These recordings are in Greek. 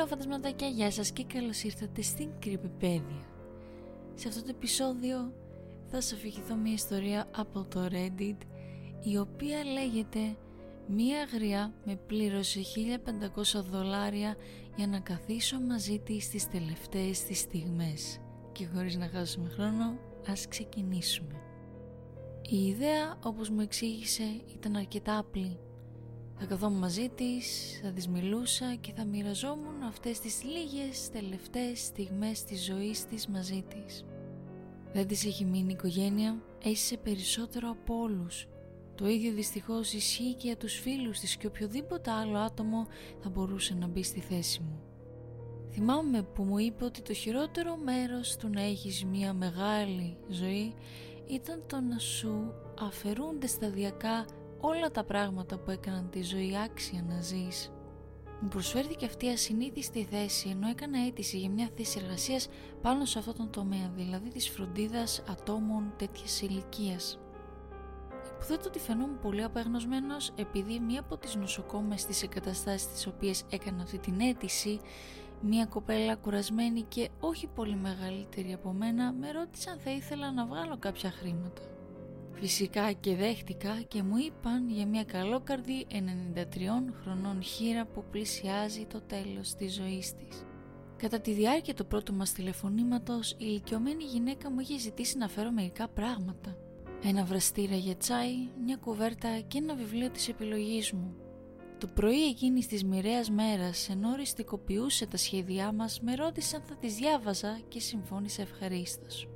Hello φαντασματάκια, γεια σας και καλώς ήρθατε στην Κρυπηπέδια. Σε αυτό το επεισόδιο θα σας αφηγηθώ μια ιστορία από το Reddit η οποία λέγεται Μία γριά με πλήρωσε 1500 δολάρια για να καθίσω μαζί της στις τελευταίες της στιγμές και χωρίς να χάσουμε χρόνο ας ξεκινήσουμε. Η ιδέα όπως μου εξήγησε ήταν αρκετά απλή θα καθόμουν μαζί της, θα της μιλούσα και θα μοιραζόμουν αυτές τις λίγες τελευταίες στιγμές της ζωής της μαζί της. Δεν της έχει μείνει οικογένεια, έζησε περισσότερο από όλους. Το ίδιο δυστυχώς ισχύει και για τους φίλους της και οποιοδήποτε άλλο άτομο θα μπορούσε να μπει στη θέση μου. Θυμάμαι που μου είπε ότι το χειρότερο μέρος του να έχεις μια μεγάλη ζωή ήταν το να σου αφαιρούνται σταδιακά όλα τα πράγματα που έκαναν τη ζωή άξια να ζεις. Μου προσφέρθηκε αυτή η ασυνήθιστη θέση ενώ έκανα αίτηση για μια θέση εργασίας πάνω σε αυτόν τον τομέα, δηλαδή της φροντίδας ατόμων τέτοιας ηλικίας. Υποθέτω ότι φαινόμουν πολύ απεγνωσμένος επειδή μία από τις νοσοκόμες στις εγκαταστάσεις τις οποίες έκανα αυτή την αίτηση Μία κοπέλα κουρασμένη και όχι πολύ μεγαλύτερη από μένα με ρώτησε αν θα ήθελα να βγάλω κάποια χρήματα. Φυσικά και δέχτηκα και μου είπαν για μια καλόκαρδη 93 χρονών χείρα που πλησιάζει το τέλος της ζωής της. Κατά τη διάρκεια του πρώτου μας τηλεφωνήματος, η ηλικιωμένη γυναίκα μου είχε ζητήσει να φέρω μερικά πράγματα. Ένα βραστήρα για τσάι, μια κουβέρτα και ένα βιβλίο της επιλογής μου. Το πρωί εκείνης της μοιραίας μέρας, ενώ οριστικοποιούσε τα σχέδιά μας, με ρώτησαν θα τις διάβαζα και συμφώνησε ευχαρίστως.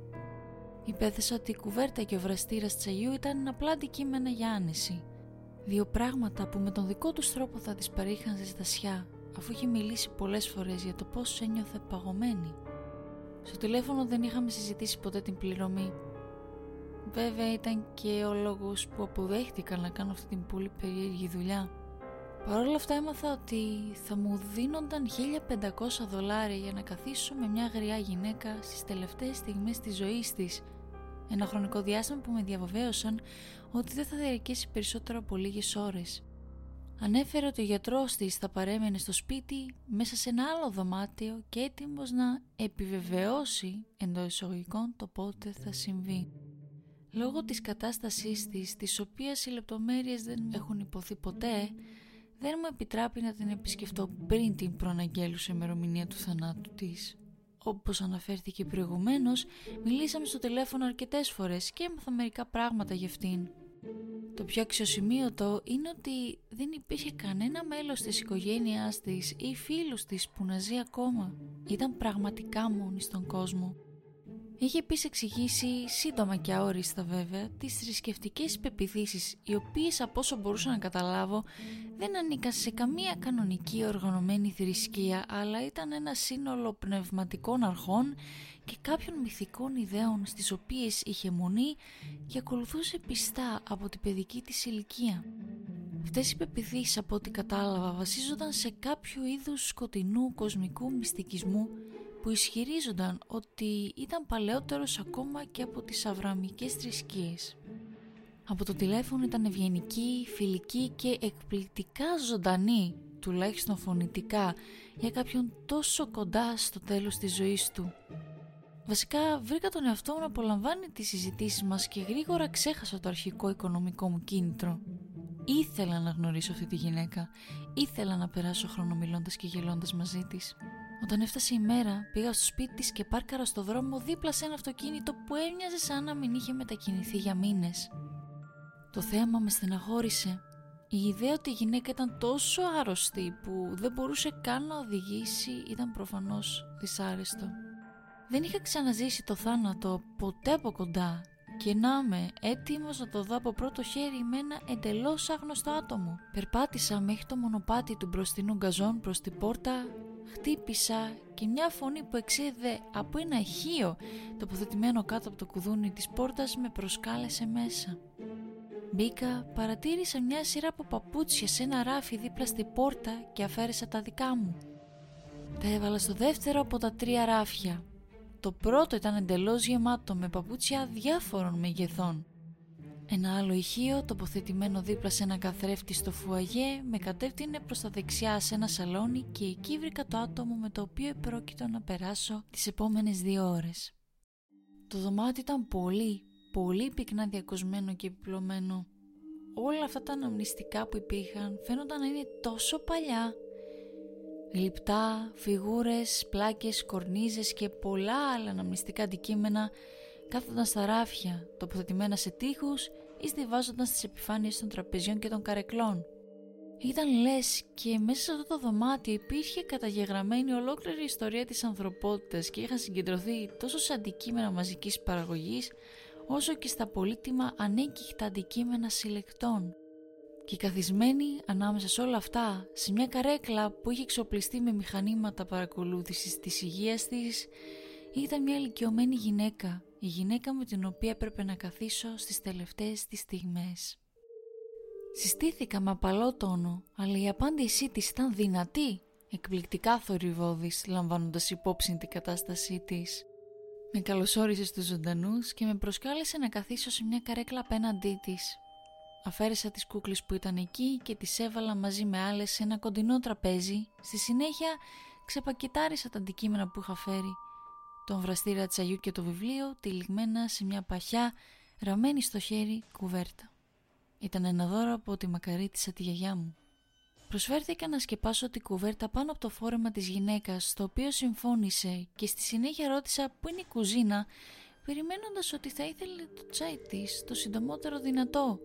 Υπέθεσα ότι η κουβέρτα και ο βραστήρας τσαγιού ήταν απλά αντικείμενα για άνεση. Δύο πράγματα που με τον δικό τους τρόπο θα τις παρήχαν ζεστασιά, αφού είχε μιλήσει πολλές φορές για το πώς ένιωθε παγωμένη. Στο τηλέφωνο δεν είχαμε συζητήσει ποτέ την πληρωμή. Βέβαια ήταν και ο λόγος που αποδέχτηκα να κάνω αυτή την πολύ περίεργη δουλειά. Παρ' όλα αυτά έμαθα ότι θα μου δίνονταν 1500 δολάρια για να καθίσω με μια γριά γυναίκα στις τελευταίες στιγμές της ζωής της ένα χρονικό διάστημα που με διαβεβαίωσαν ότι δεν θα διαρκέσει περισσότερο από λίγες ώρες. Ανέφερε ότι ο γιατρός της θα παρέμενε στο σπίτι μέσα σε ένα άλλο δωμάτιο και έτοιμος να επιβεβαιώσει εντός εισαγωγικών το πότε θα συμβεί. Λόγω της κατάστασής της, της οποίας οι λεπτομέρειες δεν έχουν υποθεί ποτέ, δεν μου επιτράπει να την επισκεφτώ πριν την προαναγγέλουσα ημερομηνία του θανάτου της. Όπως αναφέρθηκε προηγουμένως, μιλήσαμε στο τηλέφωνο αρκετές φορές και έμαθα μερικά πράγματα για αυτήν. Το πιο αξιοσημείωτο είναι ότι δεν υπήρχε κανένα μέλος της οικογένειάς της ή φίλους της που να ζει ακόμα. Ήταν πραγματικά μόνη στον κόσμο. Είχε επίσης εξηγήσει, σύντομα και αόριστα βέβαια, τις θρησκευτικές πεπιθήσεις, οι οποίες από όσο μπορούσα να καταλάβω δεν ανήκαν σε καμία κανονική οργανωμένη θρησκεία, αλλά ήταν ένα σύνολο πνευματικών αρχών και κάποιων μυθικών ιδέων στις οποίες είχε μονή και ακολουθούσε πιστά από την παιδική της ηλικία. Αυτές οι πεπιθήσεις από ό,τι κατάλαβα βασίζονταν σε κάποιο είδους σκοτεινού κοσμικού μυστικισμού που ισχυρίζονταν ότι ήταν παλαιότερος ακόμα και από τις αβραμικές θρησκείες. Από το τηλέφωνο ήταν ευγενική, φιλική και εκπληκτικά ζωντανή, τουλάχιστον φωνητικά, για κάποιον τόσο κοντά στο τέλος της ζωής του. Βασικά βρήκα τον εαυτό μου να απολαμβάνει τις συζητήσεις μας και γρήγορα ξέχασα το αρχικό οικονομικό μου κίνητρο. Ήθελα να γνωρίσω αυτή τη γυναίκα, ήθελα να περάσω χρόνο μιλώντας και γελώντας μαζί της. Όταν έφτασε η μέρα, πήγα στο σπίτι της και πάρκαρα στο δρόμο δίπλα σε ένα αυτοκίνητο που έμοιαζε σαν να μην είχε μετακινηθεί για μήνες. Το θέαμα με στεναχώρησε. Η ιδέα ότι η γυναίκα ήταν τόσο άρρωστη που δεν μπορούσε καν να οδηγήσει ήταν προφανώς δυσάρεστο. Δεν είχα ξαναζήσει το θάνατο ποτέ από κοντά και να είμαι έτοιμος να το δω από πρώτο χέρι με ένα εντελώς άγνωστο άτομο. Περπάτησα μέχρι το μονοπάτι του μπροστινού γκαζόν προς την πόρτα χτύπησα και μια φωνή που εξέδε από ένα ηχείο τοποθετημένο κάτω από το κουδούνι της πόρτας με προσκάλεσε μέσα. Μπήκα, παρατήρησα μια σειρά από παπούτσια σε ένα ράφι δίπλα στη πόρτα και αφαίρεσα τα δικά μου. Τα έβαλα στο δεύτερο από τα τρία ράφια. Το πρώτο ήταν εντελώς γεμάτο με παπούτσια διάφορων μεγεθών. Ένα άλλο ηχείο τοποθετημένο δίπλα σε ένα καθρέφτη στο φουαγέ με κατεύθυνε προς τα δεξιά σε ένα σαλόνι και εκεί βρήκα το άτομο με το οποίο επρόκειτο να περάσω τις επόμενες δύο ώρες. Το δωμάτιο ήταν πολύ, πολύ πυκνά διακοσμένο και επιπλωμένο. Όλα αυτά τα αναμνηστικά που υπήρχαν φαίνονταν να είναι τόσο παλιά. Λιπτά, φιγούρες, πλάκες, κορνίζες και πολλά άλλα αναμνηστικά αντικείμενα κάθονταν στα ράφια, τοποθετημένα σε τείχους ή στηβάζονταν στις επιφάνειες των τραπεζιών και των καρεκλών. Ήταν λες και μέσα σε αυτό το δωμάτιο υπήρχε καταγεγραμμένη ολόκληρη ιστορία της ανθρωπότητας και είχαν συγκεντρωθεί τόσο σε αντικείμενα μαζικής παραγωγής όσο και στα πολύτιμα ανέγκυχτα αντικείμενα συλλεκτών. Και καθισμένη ανάμεσα σε όλα αυτά, σε μια καρέκλα που είχε εξοπλιστεί με μηχανήματα παρακολούθησης της υγείας της, ήταν μια ηλικιωμένη γυναίκα, η γυναίκα με την οποία έπρεπε να καθίσω στις τελευταίες της στιγμές. Συστήθηκα με απαλό τόνο, αλλά η απάντησή της ήταν δυνατή, εκπληκτικά θορυβόδης, λαμβάνοντας υπόψη την κατάστασή της. Με καλωσόρισε στους ζωντανούς και με προσκάλεσε να καθίσω σε μια καρέκλα απέναντί της. Αφαίρεσα τις κούκλες που ήταν εκεί και τις έβαλα μαζί με άλλες σε ένα κοντινό τραπέζι. Στη συνέχεια ξεπακετάρισα τα αντικείμενα που είχα φέρει. Τον βραστήρα τσαγιού και το βιβλίο τυλιγμένα σε μια παχιά, ραμμένη στο χέρι κουβέρτα. Ήταν ένα δώρο από τη μακαρίτησα της γιαγιά μου. Προσφέρθηκα να σκεπάσω την κουβέρτα πάνω από το φόρεμα της γυναίκας, το οποίο συμφώνησε και στη συνέχεια ρώτησα πού είναι η κουζίνα, περιμένοντας ότι θα ήθελε το τσάι της το συντομότερο δυνατό.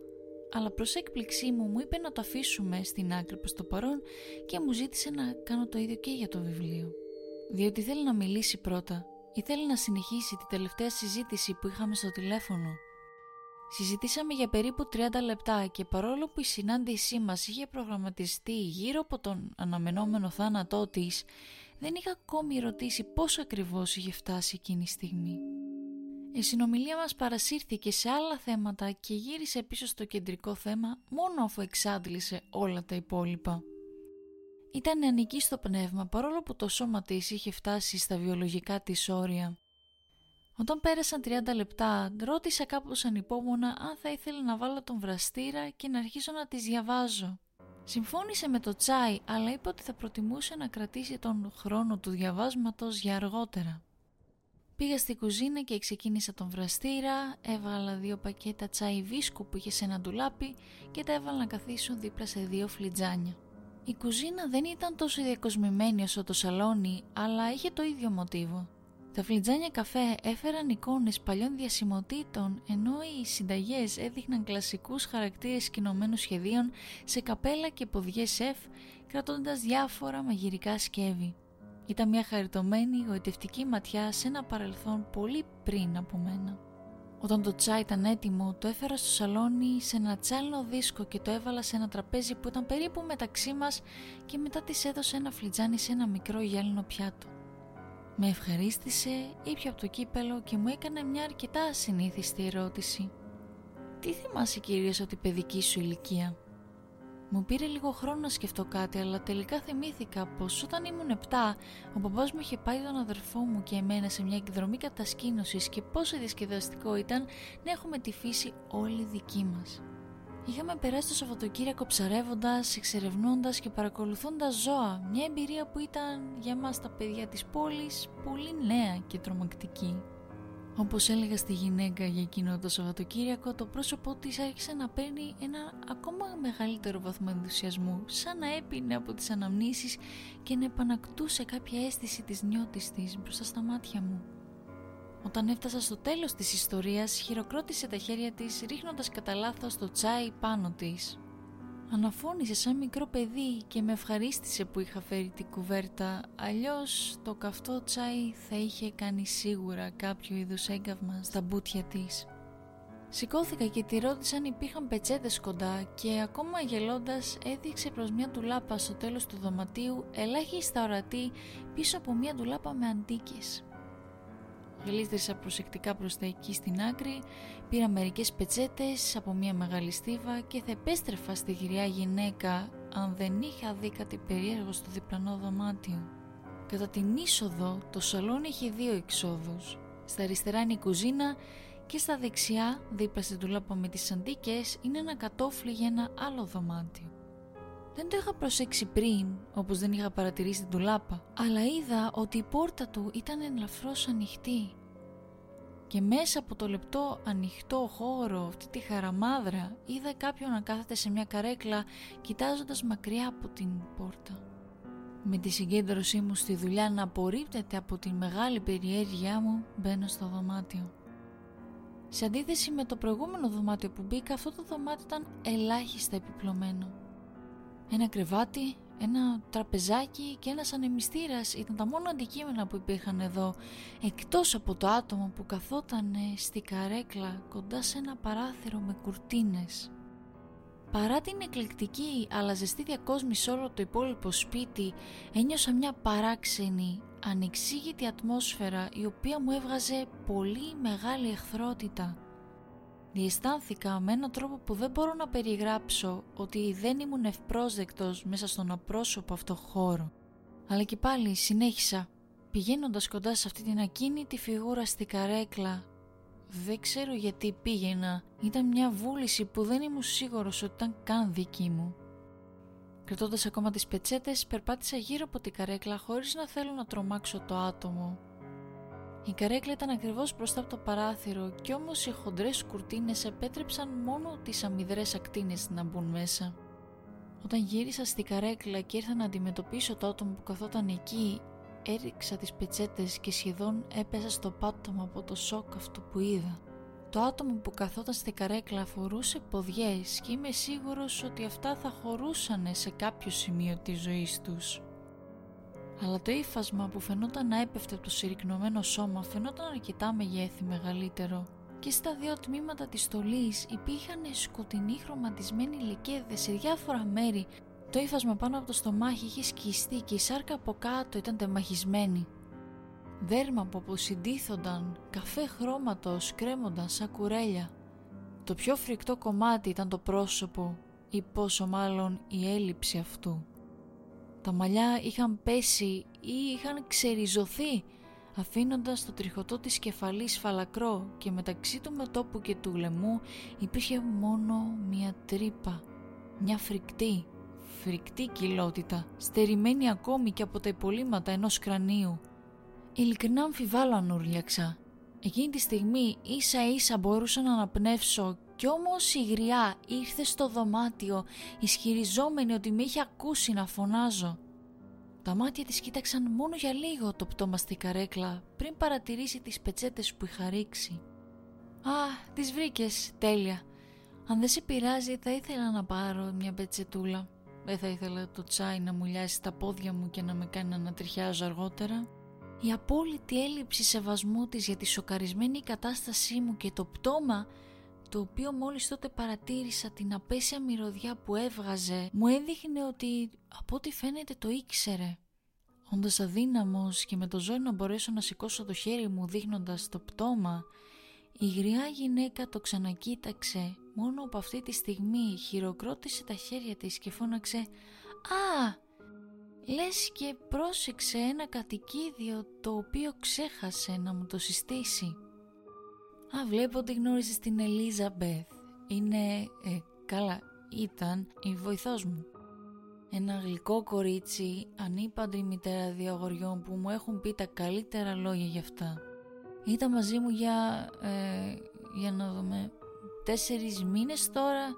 Αλλά προς έκπληξή μου μου είπε να το αφήσουμε στην άκρη προς το παρόν και μου ζήτησε να κάνω το ίδιο και για το βιβλίο. Διότι θέλει να μιλήσει πρώτα, ήθελε να συνεχίσει τη τελευταία συζήτηση που είχαμε στο τηλέφωνο. Συζητήσαμε για περίπου 30 λεπτά και παρόλο που η συνάντησή μας είχε προγραμματιστεί γύρω από τον αναμενόμενο θάνατό της, δεν είχα ακόμη ρωτήσει πώς ακριβώς είχε φτάσει εκείνη η στιγμή. Η συνομιλία μας παρασύρθηκε σε άλλα θέματα και γύρισε πίσω στο κεντρικό θέμα μόνο αφού εξάντλησε όλα τα υπόλοιπα. Ήταν νεανική στο πνεύμα παρόλο που το σώμα της είχε φτάσει στα βιολογικά της όρια. Όταν πέρασαν 30 λεπτά, ρώτησα κάπως ανυπόμονα αν θα ήθελε να βάλω τον βραστήρα και να αρχίσω να τις διαβάζω. Συμφώνησε με το τσάι, αλλά είπε ότι θα προτιμούσε να κρατήσει τον χρόνο του διαβάσματος για αργότερα. Πήγα στη κουζίνα και ξεκίνησα τον βραστήρα, έβαλα δύο πακέτα τσάι βίσκου που είχε σε ένα ντουλάπι και τα έβαλα να καθίσουν δίπλα σε δύο φλιτζάνια. Η κουζίνα δεν ήταν τόσο διακοσμημένη όσο το σαλόνι, αλλά είχε το ίδιο μοτίβο. Τα φλιτζάνια καφέ έφεραν εικόνες παλιών διασημοτήτων ενώ οι συνταγές έδειχναν κλασικούς χαρακτήρες σκηνωμένων σχεδίων σε καπέλα και ποδιές σεφ κρατώντας διάφορα μαγειρικά σκεύη. Ήταν μια χαριτωμένη γοητευτική ματιά σε ένα παρελθόν πολύ πριν από μένα. Όταν το τσάι ήταν έτοιμο, το έφερα στο σαλόνι σε ένα τσάλινο δίσκο και το έβαλα σε ένα τραπέζι που ήταν περίπου μεταξύ μας και μετά της έδωσε ένα φλιτζάνι σε ένα μικρό γυάλινο πιάτο. Με ευχαρίστησε, ήπια από το κύπελο και μου έκανε μια αρκετά ασυνήθιστη ερώτηση. «Τι θυμάσαι κυρίως από την παιδική σου ηλικία» Μου πήρε λίγο χρόνο να σκεφτώ κάτι, αλλά τελικά θυμήθηκα πως όταν ήμουν 7, ο μπαμπάς μου είχε πάει τον αδερφό μου και εμένα σε μια εκδρομή κατασκήνωσης και πόσο διασκεδαστικό ήταν να έχουμε τη φύση όλη δική μας. Είχαμε περάσει το Σαββατοκύριακο ψαρεύοντας, εξερευνώντας και παρακολουθώντας ζώα, μια εμπειρία που ήταν για μας τα παιδιά της πόλης πολύ νέα και τρομακτική. Όπως έλεγα στη γυναίκα για εκείνο το Σαββατοκύριακο, το πρόσωπό της άρχισε να παίρνει ένα ακόμα μεγαλύτερο βαθμό ενθουσιασμού, σαν να έπινε από τις αναμνήσεις και να επανακτούσε κάποια αίσθηση της νιώτης της μπροστά στα μάτια μου. Όταν έφτασα στο τέλος της ιστορίας, χειροκρότησε τα χέρια της ρίχνοντας κατά λάθος το τσάι πάνω της. Αναφώνησε σαν μικρό παιδί και με ευχαρίστησε που είχα φέρει την κουβέρτα, αλλιώς το καυτό τσάι θα είχε κάνει σίγουρα κάποιο είδους έγκαυμα στα μπούτια της. Σηκώθηκα και τη ρώτησα αν υπήρχαν πετσέτες κοντά και ακόμα γελώντας έδειξε προς μια ντουλάπα στο τέλος του δωματίου ελάχιστα ορατή πίσω από μια ντουλάπα με αντίκες. Γλίστρισα προσεκτικά προς τα εκεί στην άκρη, πήρα μερικές πετσέτες από μια μεγάλη στίβα και θα επέστρεφα στη γυριά γυναίκα αν δεν είχα δει κάτι περίεργο στο διπλανό δωμάτιο. Κατά την είσοδο το σαλόνι είχε δύο εξόδους. Στα αριστερά είναι η κουζίνα και στα δεξιά, δίπλα στην τουλάπα με τις αντίκες, είναι ένα κατόφλι για ένα άλλο δωμάτιο. Δεν το είχα προσέξει πριν, όπως δεν είχα παρατηρήσει την τουλάπα, αλλά είδα ότι η πόρτα του ήταν ελαφρώς ανοιχτή. Και μέσα από το λεπτό ανοιχτό χώρο, αυτή τη χαραμάδρα, είδα κάποιον να κάθεται σε μια καρέκλα κοιτάζοντας μακριά από την πόρτα. Με τη συγκέντρωσή μου στη δουλειά να απορρίπτεται από την μεγάλη περιέργειά μου, μπαίνω στο δωμάτιο. Σε αντίθεση με το προηγούμενο δωμάτιο που μπήκα, αυτό το δωμάτιο ήταν ελάχιστα επιπλωμένο. Ένα κρεβάτι, ένα τραπεζάκι και ένας ανεμιστήρας ήταν τα μόνο αντικείμενα που υπήρχαν εδώ, εκτός από το άτομο που καθόταν στη καρέκλα κοντά σε ένα παράθυρο με κουρτίνες. Παρά την εκλεκτική αλλά ζεστή διακόσμηση όλο το υπόλοιπο σπίτι, ένιωσα μια παράξενη, ανεξήγητη ατμόσφαιρα η οποία μου έβγαζε πολύ μεγάλη εχθρότητα. Διαισθάνθηκα με έναν τρόπο που δεν μπορώ να περιγράψω ότι δεν ήμουν ευπρόσδεκτος μέσα στον απρόσωπο αυτό χώρο. Αλλά και πάλι συνέχισα, πηγαίνοντας κοντά σε αυτή την ακίνητη φιγούρα στη καρέκλα. Δεν ξέρω γιατί πήγαινα, ήταν μια βούληση που δεν ήμουν σίγουρος ότι ήταν καν δική μου. Κρατώντας ακόμα τις πετσέτες, περπάτησα γύρω από την καρέκλα χωρίς να θέλω να τρομάξω το άτομο η καρέκλα ήταν ακριβώς μπροστά από το παράθυρο και όμως οι χοντρές κουρτίνες επέτρεψαν μόνο τις αμυδρές ακτίνες να μπουν μέσα. Όταν γύρισα στη καρέκλα και ήρθα να αντιμετωπίσω το άτομο που καθόταν εκεί, έριξα τις πετσέτες και σχεδόν έπεσα στο πάτωμα από το σοκ αυτό που είδα. Το άτομο που καθόταν στη καρέκλα φορούσε ποδιές και είμαι σίγουρος ότι αυτά θα χωρούσαν σε κάποιο σημείο της ζωής τους αλλά το ύφασμα που φαινόταν να έπεφτε από το συρρυκνωμένο σώμα φαινόταν αρκετά μεγέθη μεγαλύτερο και στα δύο τμήματα της στολής υπήρχαν σκοτεινοί χρωματισμένοι λεκέδες σε διάφορα μέρη. Το ύφασμα πάνω από το στομάχι είχε σκιστεί και η σάρκα από κάτω ήταν τεμαχισμένη. Δέρμα που αποσυντήθονταν, καφέ χρώματος κρέμονταν σαν κουρέλια. Το πιο φρικτό κομμάτι ήταν το πρόσωπο ή πόσο μάλλον η έλλειψη αυτού. Τα μαλλιά είχαν πέσει ή είχαν ξεριζωθεί αφήνοντας το τριχωτό της κεφαλής φαλακρό και μεταξύ του μετόπου και του λαιμού υπήρχε μόνο μια τρύπα, μια φρικτή, φρικτή κοιλότητα, στερημένη ακόμη και από τα υπολείμματα ενός κρανίου. Ειλικρινά αμφιβάλλω αν ούρλιαξα. Εκείνη τη στιγμή ίσα ίσα μπορούσα να αναπνεύσω κι όμως η γριά ήρθε στο δωμάτιο ισχυριζόμενη ότι με είχε ακούσει να φωνάζω. Τα μάτια της κοίταξαν μόνο για λίγο το πτώμα στη καρέκλα πριν παρατηρήσει τις πετσέτες που είχα ρίξει. «Α, τις βρήκες, τέλεια. Αν δεν σε πειράζει θα ήθελα να πάρω μια πετσετούλα. Δεν θα ήθελα το τσάι να μου λιάσει τα πόδια μου και να με κάνει να ανατριχιάζω αργότερα». Η απόλυτη έλλειψη σεβασμού της για τη σοκαρισμένη κατάστασή μου και το πτώμα το οποίο μόλις τότε παρατήρησα την απέσια μυρωδιά που έβγαζε μου έδειχνε ότι από ό,τι φαίνεται το ήξερε. Όντας αδύναμος και με το ζώο να μπορέσω να σηκώσω το χέρι μου δείχνοντας το πτώμα, η γριά γυναίκα το ξανακοίταξε μόνο από αυτή τη στιγμή χειροκρότησε τα χέρια της και φώναξε «Α, λες και πρόσεξε ένα κατοικίδιο το οποίο ξέχασε να μου το συστήσει». Α, βλέπω ότι γνώρισες την Ελίζα Μπεθ. Είναι, ε, καλά, ήταν η βοηθός μου. Ένα γλυκό κορίτσι, ανήπαντρη μητέρα δύο αγοριών που μου έχουν πει τα καλύτερα λόγια για αυτά. Ήταν μαζί μου για, ε, για να δούμε, τέσσερις μήνες τώρα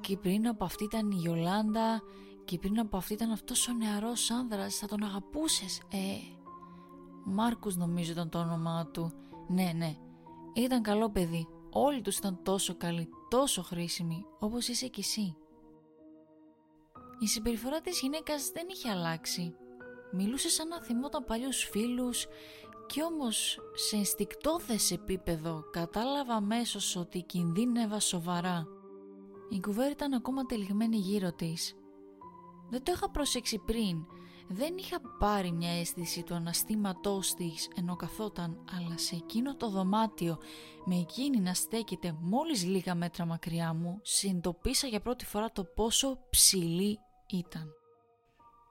και πριν από αυτή ήταν η Γιολάντα και πριν από αυτή ήταν αυτός ο νεαρός άνδρας, θα τον αγαπούσες. Ε, Μάρκους νομίζω ήταν το όνομά του. Ναι, ναι, ήταν καλό παιδί. Όλοι τους ήταν τόσο καλοί, τόσο χρήσιμοι, όπως είσαι κι εσύ. Η συμπεριφορά της γυναίκας δεν είχε αλλάξει. Μιλούσε σαν να θυμόταν παλιούς φίλους και όμως σε ενστικτόδες επίπεδο κατάλαβα αμέσως ότι κινδύνευα σοβαρά. Η κουβέρτα ήταν ακόμα τελιγμένη γύρω της. Δεν το είχα προσέξει πριν δεν είχα πάρει μια αίσθηση του αναστήματός της ενώ καθόταν, αλλά σε εκείνο το δωμάτιο με εκείνη να στέκεται μόλις λίγα μέτρα μακριά μου, συνειδητοποίησα για πρώτη φορά το πόσο ψηλή ήταν.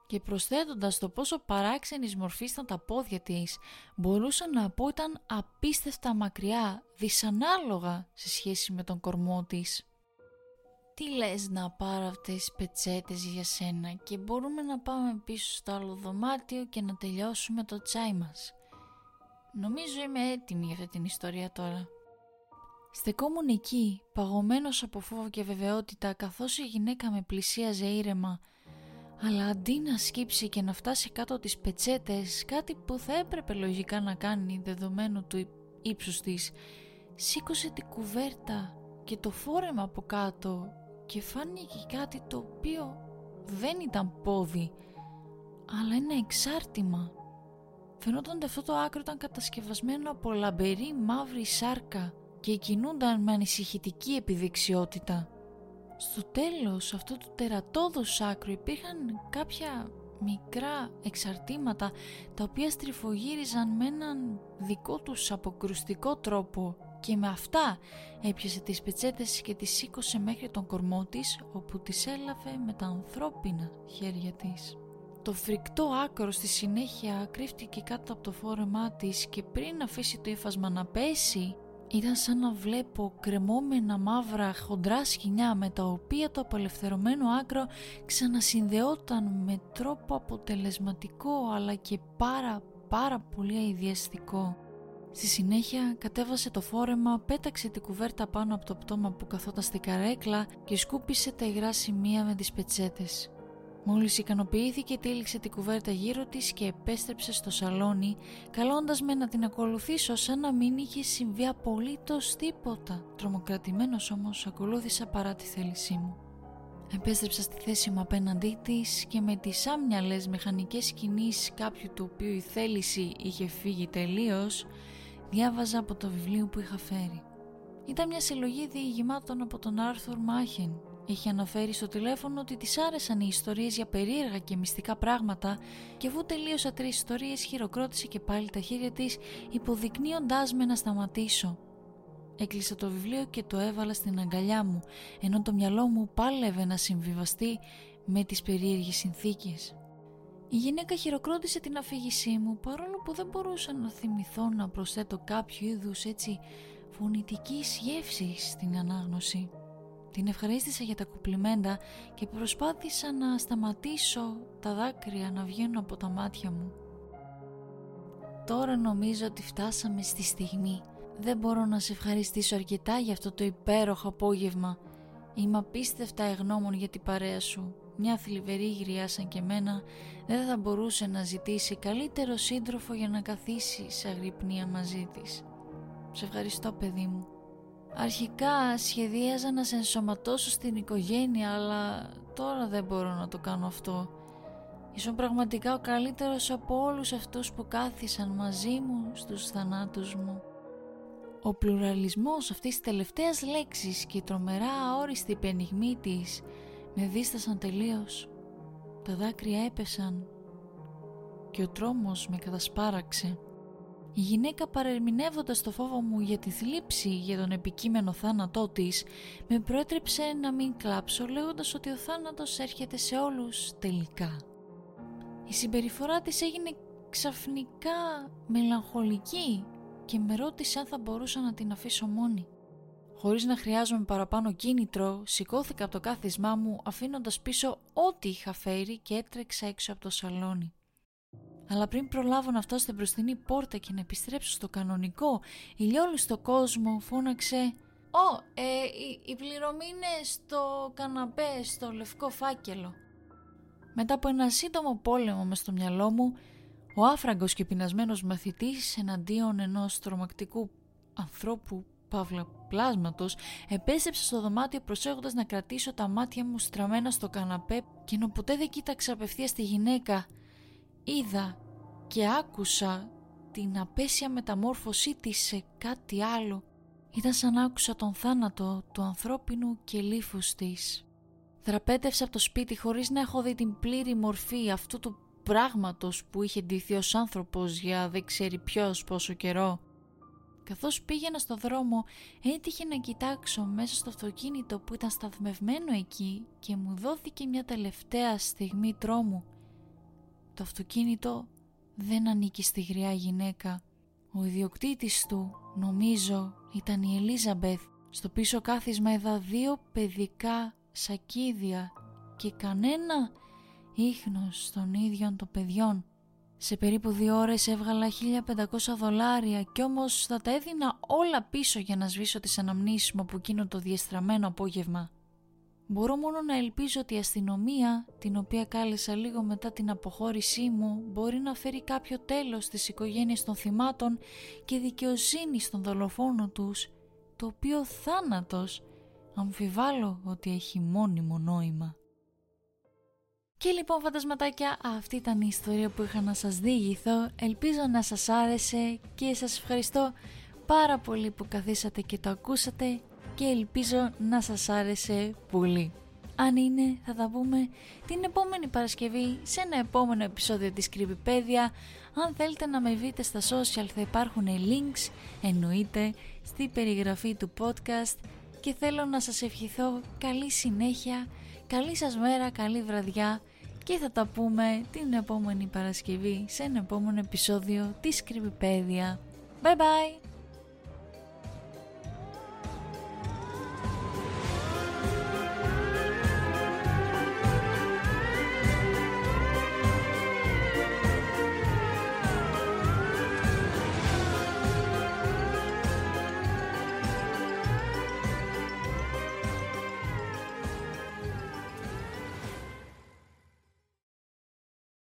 και προσθέτοντας το πόσο παράξενης μορφής ήταν τα πόδια της, μπορούσα να πω ήταν απίστευτα μακριά, δυσανάλογα σε σχέση με τον κορμό της. Τι λες να πάρω αυτές τις πετσέτες για σένα και μπορούμε να πάμε πίσω στο άλλο δωμάτιο και να τελειώσουμε το τσάι μας. Νομίζω είμαι έτοιμη για αυτή την ιστορία τώρα. Στεκόμουν εκεί, παγωμένος από φόβο και βεβαιότητα, καθώς η γυναίκα με πλησίαζε ήρεμα, αλλά αντί να σκύψει και να φτάσει κάτω τις πετσέτες, κάτι που θα έπρεπε λογικά να κάνει δεδομένου του ύψους της, σήκωσε την κουβέρτα και το φόρεμα από κάτω και φάνηκε κάτι το οποίο δεν ήταν πόδι, αλλά ένα εξάρτημα. Φαινόταν ότι αυτό το άκρο ήταν κατασκευασμένο από λαμπερή μαύρη σάρκα και κινούνταν με ανησυχητική επιδεξιότητα. Στο τέλος αυτού του τερατώδους άκρου υπήρχαν κάποια μικρά εξαρτήματα τα οποία στριφογύριζαν με έναν δικό τους αποκρουστικό τρόπο και με αυτά έπιασε τις πετσέτες και τις σήκωσε μέχρι τον κορμό της όπου τις έλαβε με τα ανθρώπινα χέρια της. Το φρικτό άκρο στη συνέχεια κρύφτηκε κάτω από το φόρεμά της και πριν αφήσει το ύφασμα να πέσει ήταν σαν να βλέπω κρεμόμενα μαύρα χοντρά σκηνιά με τα οποία το απελευθερωμένο άκρο ξανασυνδεόταν με τρόπο αποτελεσματικό αλλά και πάρα πάρα πολύ αειδιαστικό. Στη συνέχεια κατέβασε το φόρεμα, πέταξε την κουβέρτα πάνω από το πτώμα που καθόταν στην καρέκλα και σκούπισε τα υγρά σημεία με τις πετσέτες. Μόλις ικανοποιήθηκε τήληξε την κουβέρτα γύρω της και επέστρεψε στο σαλόνι καλώντας με να την ακολουθήσω σαν να μην είχε συμβεί απολύτως τίποτα. Τρομοκρατημένος όμως ακολούθησα παρά τη θέλησή μου. Επέστρεψα στη θέση μου απέναντί της και με τις άμυαλες μηχανικές κινήσεις κάποιου του οποίου η θέληση είχε φύγει τελείως διάβαζα από το βιβλίο που είχα φέρει. Ήταν μια συλλογή διηγημάτων από τον Άρθουρ Μάχεν Είχε αναφέρει στο τηλέφωνο ότι της άρεσαν οι ιστορίες για περίεργα και μυστικά πράγματα και αφού τελείωσα τρεις ιστορίες χειροκρότησε και πάλι τα χέρια της υποδεικνύοντάς με να σταματήσω. Έκλεισα το βιβλίο και το έβαλα στην αγκαλιά μου ενώ το μυαλό μου πάλευε να συμβιβαστεί με τις περίεργες συνθήκες. Η γυναίκα χειροκρότησε την αφήγησή μου παρόλο που δεν μπορούσα να θυμηθώ να προσθέτω κάποιο είδους έτσι φωνητικής γεύσης στην ανάγνωση. Την ευχαρίστησα για τα κουπλιμέντα και προσπάθησα να σταματήσω τα δάκρυα να βγαίνουν από τα μάτια μου. Τώρα νομίζω ότι φτάσαμε στη στιγμή. Δεν μπορώ να σε ευχαριστήσω αρκετά για αυτό το υπέροχο απόγευμα. Είμαι απίστευτα εγνώμων για την παρέα σου. Μια θλιβερή γριά σαν και μένα δεν θα μπορούσε να ζητήσει καλύτερο σύντροφο για να καθίσει σε αγρυπνία μαζί της. Σε ευχαριστώ παιδί μου. Αρχικά σχεδίαζα να σε ενσωματώσω στην οικογένεια αλλά τώρα δεν μπορώ να το κάνω αυτό. Ήσουν πραγματικά ο καλύτερος από όλους αυτούς που κάθισαν μαζί μου στους θανάτους μου. Ο πλουραλισμός αυτής της τελευταίας λέξης και η τρομερά αόριστη πενιγμή της με δίστασαν τελείως. Τα δάκρυα έπεσαν και ο τρόμος με κατασπάραξε. Η γυναίκα παρερμηνεύοντας το φόβο μου για τη θλίψη για τον επικείμενο θάνατό της με προέτρεψε να μην κλάψω λέγοντας ότι ο θάνατος έρχεται σε όλους τελικά. Η συμπεριφορά της έγινε ξαφνικά μελαγχολική και με ρώτησε αν θα μπορούσα να την αφήσω μόνη. Χωρίς να χρειάζομαι παραπάνω κίνητρο, σηκώθηκα από το κάθισμά μου αφήνοντας πίσω ό,τι είχα φέρει και έτρεξα έξω από το σαλόνι. Αλλά πριν προλάβω να φτάσω στην μπροστινή πόρτα και να επιστρέψω στο κανονικό ηλιόλουστο κόσμο, φώναξε «Ω, ε, η, η πληρωμή είναι στο καναπέ, στο λευκό φάκελο». Μετά από ένα σύντομο πόλεμο μες στο μυαλό μου, ο άφραγκος και πεινασμένος μαθητής εναντίον ενός τρομακτικού ανθρώπου παύλα πλάσματος επέστρεψε στο δωμάτιο προσέχοντας να κρατήσω τα μάτια μου στραμμένα στο καναπέ και ενώ ποτέ δεν κοίταξα απευθείας στη γυναίκα είδα και άκουσα την απέσια μεταμόρφωσή της σε κάτι άλλο. Ήταν σαν άκουσα τον θάνατο του ανθρώπινου και λίφους της. Δραπέτευσα από το σπίτι χωρίς να έχω δει την πλήρη μορφή αυτού του πράγματος που είχε ντυθεί ως άνθρωπος για δεν ξέρει ποιος πόσο καιρό. Καθώς πήγαινα στο δρόμο έτυχε να κοιτάξω μέσα στο αυτοκίνητο που ήταν σταθμευμένο εκεί και μου δόθηκε μια τελευταία στιγμή τρόμου το αυτοκίνητο δεν ανήκει στη γριά γυναίκα. Ο ιδιοκτήτης του, νομίζω, ήταν η Ελίζαμπεθ. Στο πίσω κάθισμα είδα δύο παιδικά σακίδια και κανένα ίχνος των ίδιων των παιδιών. Σε περίπου δύο ώρες έβγαλα 1500 δολάρια κι όμως θα τα έδινα όλα πίσω για να σβήσω τις αναμνήσεις μου από εκείνο το διεστραμμένο απόγευμα. Μπορώ μόνο να ελπίζω ότι η αστυνομία, την οποία κάλεσα λίγο μετά την αποχώρησή μου, μπορεί να φέρει κάποιο τέλος στις οικογένειες των θυμάτων και δικαιοσύνη στον δολοφόνο τους, το οποίο θάνατος αμφιβάλλω ότι έχει μόνιμο νόημα. Και λοιπόν φαντασματάκια αυτή ήταν η ιστορία που είχα να σας διηγηθώ Ελπίζω να σας άρεσε και σας ευχαριστώ πάρα πολύ που καθίσατε και το ακούσατε και ελπίζω να σας άρεσε πολύ. Αν είναι θα τα πούμε την επόμενη Παρασκευή σε ένα επόμενο επεισόδιο της Creepypedia. Αν θέλετε να με βρείτε στα social θα υπάρχουν links εννοείται στη περιγραφή του podcast και θέλω να σας ευχηθώ καλή συνέχεια, καλή σας μέρα, καλή βραδιά και θα τα πούμε την επόμενη Παρασκευή σε ένα επόμενο επεισόδιο της Creepypedia. Bye bye!